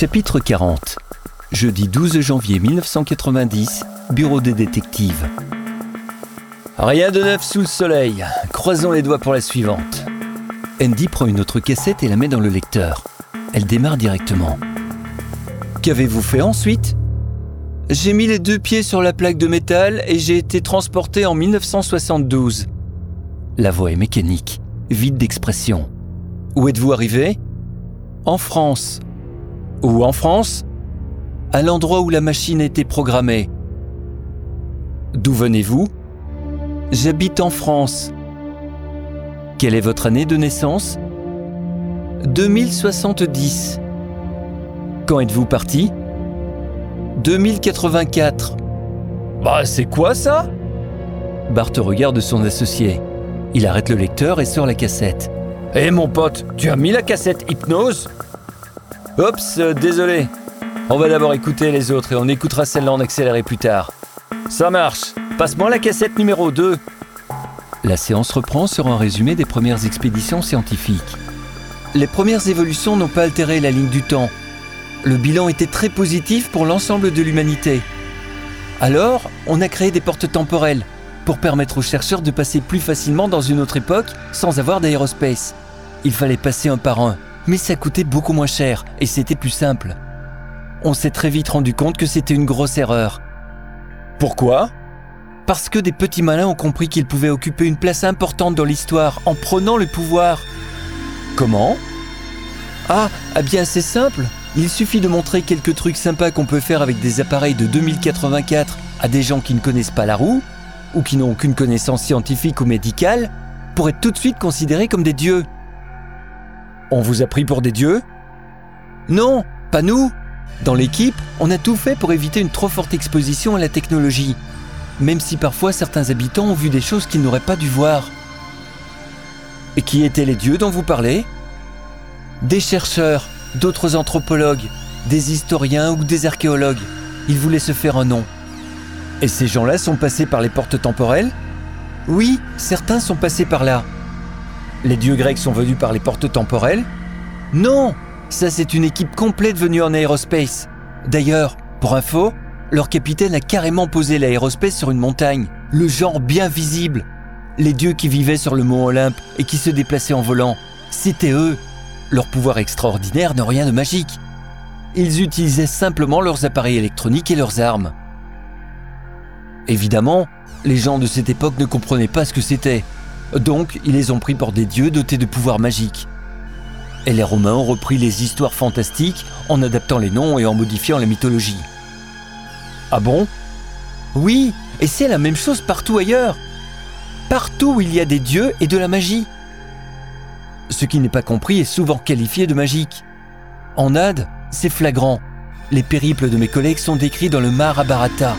Chapitre 40 Jeudi 12 janvier 1990, Bureau des détectives. Rien de neuf sous le soleil. Croisons les doigts pour la suivante. Andy prend une autre cassette et la met dans le lecteur. Elle démarre directement. Qu'avez-vous fait ensuite? J'ai mis les deux pieds sur la plaque de métal et j'ai été transporté en 1972. La voix est mécanique, vide d'expression. Où êtes-vous arrivé? En France. Où en France À l'endroit où la machine a été programmée. D'où venez-vous? J'habite en France. Quelle est votre année de naissance? 2070. Quand êtes-vous parti? 2084. Bah, c'est quoi ça? Bart regarde son associé. Il arrête le lecteur et sort la cassette. Hé mon pote, tu as mis la cassette hypnose? Oups, euh, désolé. On va d'abord écouter les autres et on écoutera celle-là en accéléré plus tard. Ça marche. Passe-moi la cassette numéro 2. La séance reprend sur un résumé des premières expéditions scientifiques. Les premières évolutions n'ont pas altéré la ligne du temps. Le bilan était très positif pour l'ensemble de l'humanité. Alors, on a créé des portes temporelles pour permettre aux chercheurs de passer plus facilement dans une autre époque sans avoir d'aérospace. Il fallait passer un par un, mais ça coûtait beaucoup moins cher et c'était plus simple. On s'est très vite rendu compte que c'était une grosse erreur. Pourquoi? Parce que des petits malins ont compris qu'ils pouvaient occuper une place importante dans l'histoire en prenant le pouvoir. Comment? Ah, ah bien c'est simple. Il suffit de montrer quelques trucs sympas qu'on peut faire avec des appareils de 2084 à des gens qui ne connaissent pas la roue ou qui n'ont aucune connaissance scientifique ou médicale pour être tout de suite considérés comme des dieux. On vous a pris pour des dieux Non, pas nous. Dans l'équipe, on a tout fait pour éviter une trop forte exposition à la technologie, même si parfois certains habitants ont vu des choses qu'ils n'auraient pas dû voir. Et qui étaient les dieux dont vous parlez? Des chercheurs, d'autres anthropologues, des historiens ou des archéologues. Ils voulaient se faire un nom. Et ces gens-là sont passés par les portes temporelles? Oui, certains sont passés par là. Les dieux grecs sont venus par les portes temporelles Non Ça c'est une équipe complète venue en aérospace. D'ailleurs, pour info, leur capitaine a carrément posé l'aérospace sur une montagne, le genre bien visible. Les dieux qui vivaient sur le mont Olympe et qui se déplaçaient en volant, c'était eux. Leur pouvoir extraordinaire n'a rien de magique. Ils utilisaient simplement leurs appareils électroniques et leurs armes. Évidemment, les gens de cette époque ne comprenaient pas ce que c'était, donc ils les ont pris pour des dieux dotés de pouvoirs magiques. Et les Romains ont repris les histoires fantastiques en adaptant les noms et en modifiant la mythologie. Ah bon? Oui, et c'est la même chose partout ailleurs. Partout où il y a des dieux et de la magie. Ce qui n'est pas compris est souvent qualifié de magique. En Inde, c'est flagrant. Les périples de mes collègues sont décrits dans le Mahabharata.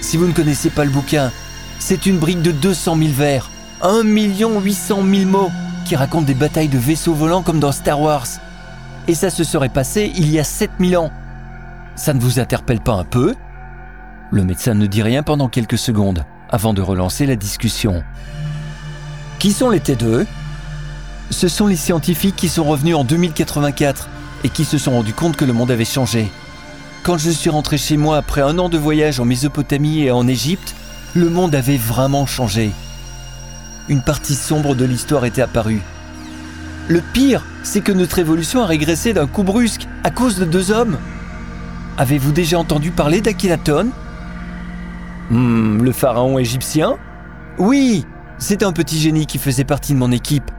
Si vous ne connaissez pas le bouquin, c'est une brique de 200 000 vers, 1 800 000 mots, qui raconte des batailles de vaisseaux volants comme dans Star Wars. Et ça se serait passé il y a 7000 ans. Ça ne vous interpelle pas un peu? Le médecin ne dit rien pendant quelques secondes, avant de relancer la discussion. Qui sont les T2 Ce sont les scientifiques qui sont revenus en 2084 et qui se sont rendus compte que le monde avait changé. Quand je suis rentré chez moi après un an de voyage en Mésopotamie et en Égypte, le monde avait vraiment changé. Une partie sombre de l'histoire était apparue. Le pire, c'est que notre évolution a régressé d'un coup brusque à cause de deux hommes. Avez-vous déjà entendu parler d'Akhenaton Hmm, Le pharaon égyptien? Oui, c'est un petit génie qui faisait partie de mon équipe.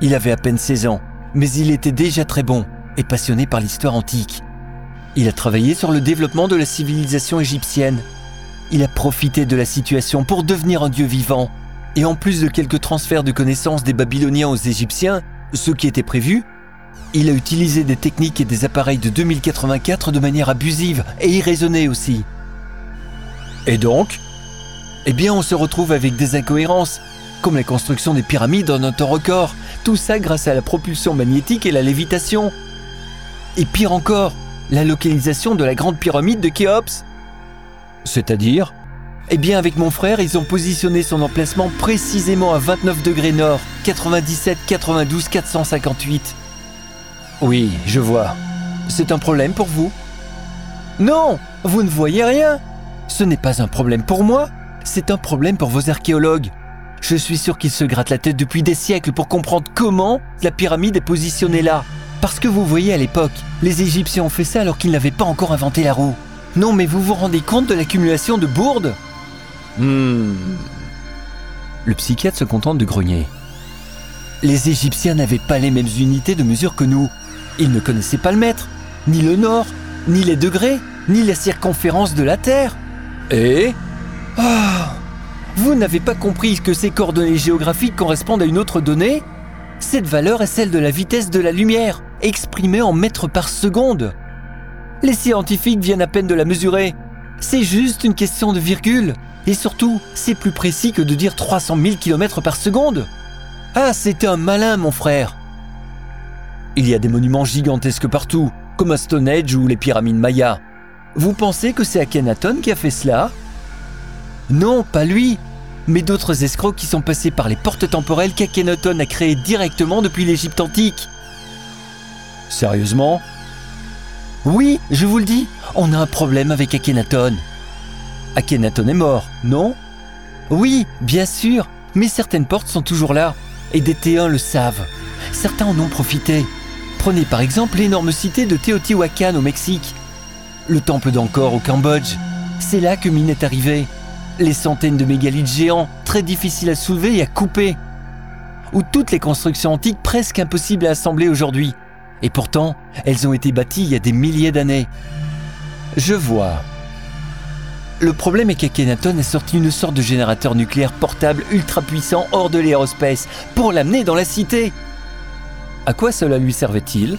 Il avait à peine 16 ans, mais il était déjà très bon et passionné par l'histoire antique. Il a travaillé sur le développement de la civilisation égyptienne. Il a profité de la situation pour devenir un dieu vivant. Et en plus de quelques transferts de connaissances des Babyloniens aux Égyptiens, ce qui était prévu, il a utilisé des techniques et des appareils de 2084 de manière abusive et irraisonnée aussi. Et donc Eh bien, on se retrouve avec des incohérences, comme la construction des pyramides en un temps record, tout ça grâce à la propulsion magnétique et la lévitation. Et pire encore, la localisation de la grande pyramide de Khéops. C'est-à-dire? Eh bien, avec mon frère, ils ont positionné son emplacement précisément à 29 degrés nord, 97 92 458. Oui, je vois. C'est un problème pour vous? Non, vous ne voyez rien. Ce n'est pas un problème pour moi, c'est un problème pour vos archéologues. Je suis sûr qu'ils se grattent la tête depuis des siècles pour comprendre comment la pyramide est positionnée là. Parce que vous voyez à l'époque, les Égyptiens ont fait ça alors qu'ils n'avaient pas encore inventé la roue. Non mais vous vous rendez compte de l'accumulation de bourdes? Hmm. Le psychiatre se contente de grogner. Les Égyptiens n'avaient pas les mêmes unités de mesure que nous. Ils ne connaissaient pas le mètre, ni le nord, ni les degrés, ni la circonférence de la Terre. Et? Ah Vous n'avez pas compris que ces coordonnées géographiques correspondent à une autre donnée? Cette valeur est celle de la vitesse de la lumière, exprimée en mètres par seconde. Les scientifiques viennent à peine de la mesurer. C'est juste une question de virgule. Et surtout, c'est plus précis que de dire 300 000 km par seconde. Ah, c'était un malin, mon frère. Il y a des monuments gigantesques partout, comme à Stonehenge ou les pyramides mayas. Vous pensez que c'est Akhenaton qui a fait cela? Non, pas lui, mais d'autres escrocs qui sont passés par les portes temporelles qu'Akhenaton a créées directement depuis l'Égypte antique. Sérieusement? Oui, je vous le dis, on a un problème avec Akhenaton. Akhenaton est mort, non? Oui, bien sûr, mais certaines portes sont toujours là, et des Théens le savent. Certains en ont profité. Prenez par exemple l'énorme cité de Teotihuacan au Mexique le temple d'Angkor au Cambodge. C'est là que Mine est arrivé. Les centaines de mégalithes géants, très difficiles à soulever et à couper. Ou toutes les constructions antiques presque impossibles à assembler aujourd'hui. Et pourtant, elles ont été bâties il y a des milliers d'années. Je vois. Le problème est qu'Akhenaton a sorti une sorte de générateur nucléaire portable ultra puissant hors de l'aérospace pour l'amener dans la cité. À quoi cela lui servait-il?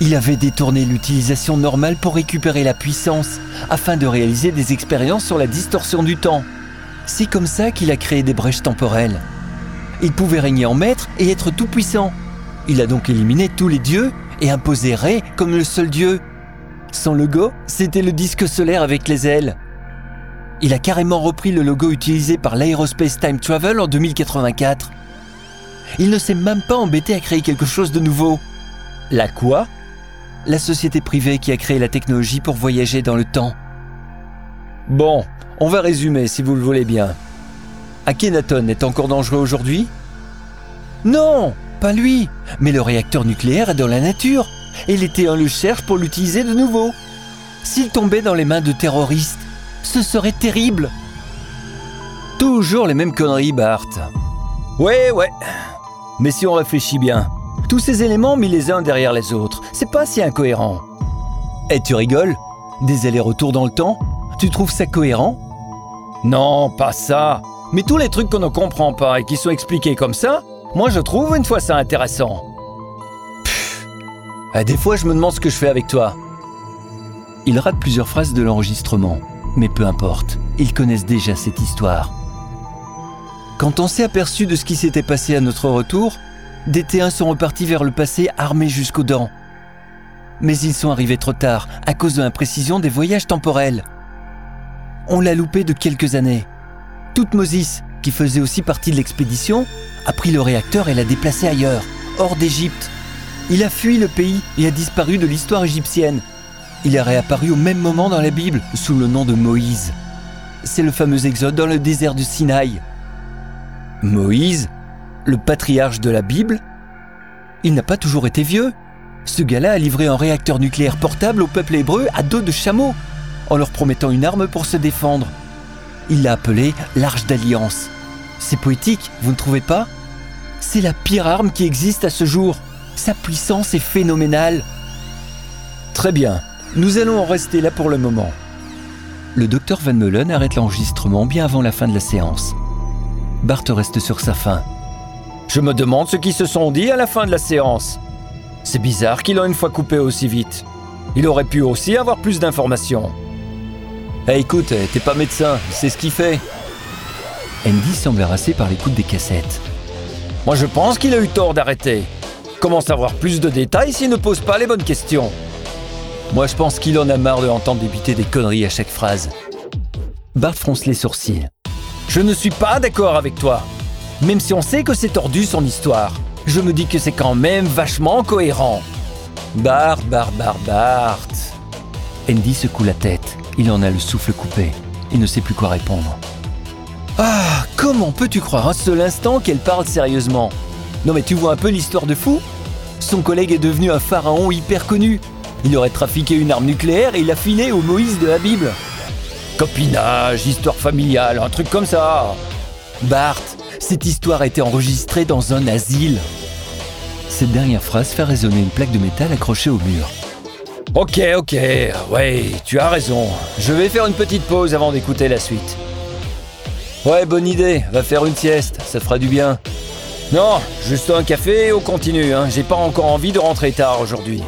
Il avait détourné l'utilisation normale pour récupérer la puissance, afin de réaliser des expériences sur la distorsion du temps. C'est comme ça qu'il a créé des brèches temporelles. Il pouvait régner en maître et être tout puissant. Il a donc éliminé tous les dieux et imposé Ré comme le seul dieu. Son logo, c'était le disque solaire avec les ailes. Il a carrément repris le logo utilisé par l'Aerospace Time Travel en 2084. Il ne s'est même pas embêté à créer quelque chose de nouveau. La quoi? La société privée qui a créé la technologie pour voyager dans le temps. Bon, on va résumer si vous le voulez bien. Akhenaton est encore dangereux aujourd'hui? Non, pas lui, mais le réacteur nucléaire est dans la nature, et les T1 le cherchent pour l'utiliser de nouveau. S'il tombait dans les mains de terroristes, ce serait terrible. Toujours les mêmes conneries, Bart. Ouais, ouais. Mais si on réfléchit bien, tous ces éléments mis les uns derrière les autres, c'est pas si incohérent. Et tu rigoles? Des allers-retours dans le temps? Tu trouves ça cohérent? Non, pas ça. Mais tous les trucs qu'on ne comprend pas et qui sont expliqués comme ça, moi je trouve une fois ça intéressant. Pfff. Eh, des fois je me demande ce que je fais avec toi. Il rate plusieurs phrases de l'enregistrement, mais peu importe, ils connaissent déjà cette histoire. Quand on s'est aperçu de ce qui s'était passé à notre retour, des T1 sont repartis vers le passé armés jusqu'aux dents. Mais ils sont arrivés trop tard à cause de l'imprécision des voyages temporels. On l'a loupé de quelques années. Toute Moses, qui faisait aussi partie de l'expédition, a pris le réacteur et l'a déplacé ailleurs, hors d'Égypte. Il a fui le pays et a disparu de l'histoire égyptienne. Il est réapparu au même moment dans la Bible sous le nom de Moïse. C'est le fameux exode dans le désert du Sinaï. Moïse le patriarche de la Bible Il n'a pas toujours été vieux. Ce gars-là a livré un réacteur nucléaire portable au peuple hébreu à dos de chameau, en leur promettant une arme pour se défendre. Il l'a appelé l'Arche d'Alliance. C'est poétique, vous ne trouvez pas? C'est la pire arme qui existe à ce jour. Sa puissance est phénoménale. Très bien, nous allons en rester là pour le moment. Le docteur Van Meulen arrête l'enregistrement bien avant la fin de la séance. Bart reste sur sa faim. Je me demande ce qu'ils se sont dit à la fin de la séance. C'est bizarre qu'il ait une fois coupé aussi vite. Il aurait pu aussi avoir plus d'informations. Eh écoute, t'es pas médecin, c'est ce qu'il fait. Andy semble harassé par l'écoute des cassettes. Moi je pense qu'il a eu tort d'arrêter. Comment savoir plus de détails s'il ne pose pas les bonnes questions? Moi je pense qu'il en a marre de entendre débiter des conneries à chaque phrase. Bart fronce les sourcils. Je ne suis pas d'accord avec toi. Même si on sait que c'est tordu son histoire, je me dis que c'est quand même vachement cohérent. Bart, Bart, Bart, Bart. Andy secoue la tête. Il en a le souffle coupé. Il ne sait plus quoi répondre. Ah, comment peux-tu croire un seul instant qu'elle parle sérieusement? Non mais tu vois un peu l'histoire de fou? Son collègue est devenu un pharaon hyper connu. Il aurait trafiqué une arme nucléaire et il a filé au Moïse de la Bible. Copinage, histoire familiale, un truc comme ça. Bart, cette histoire a été enregistrée dans un asile. Cette dernière phrase fait résonner une plaque de métal accrochée au mur. Ok, ok, ouais, tu as raison. Je vais faire une petite pause avant d'écouter la suite. Ouais, bonne idée, va faire une sieste, ça fera du bien. Non, juste un café et on continue, hein. j'ai pas encore envie de rentrer tard aujourd'hui.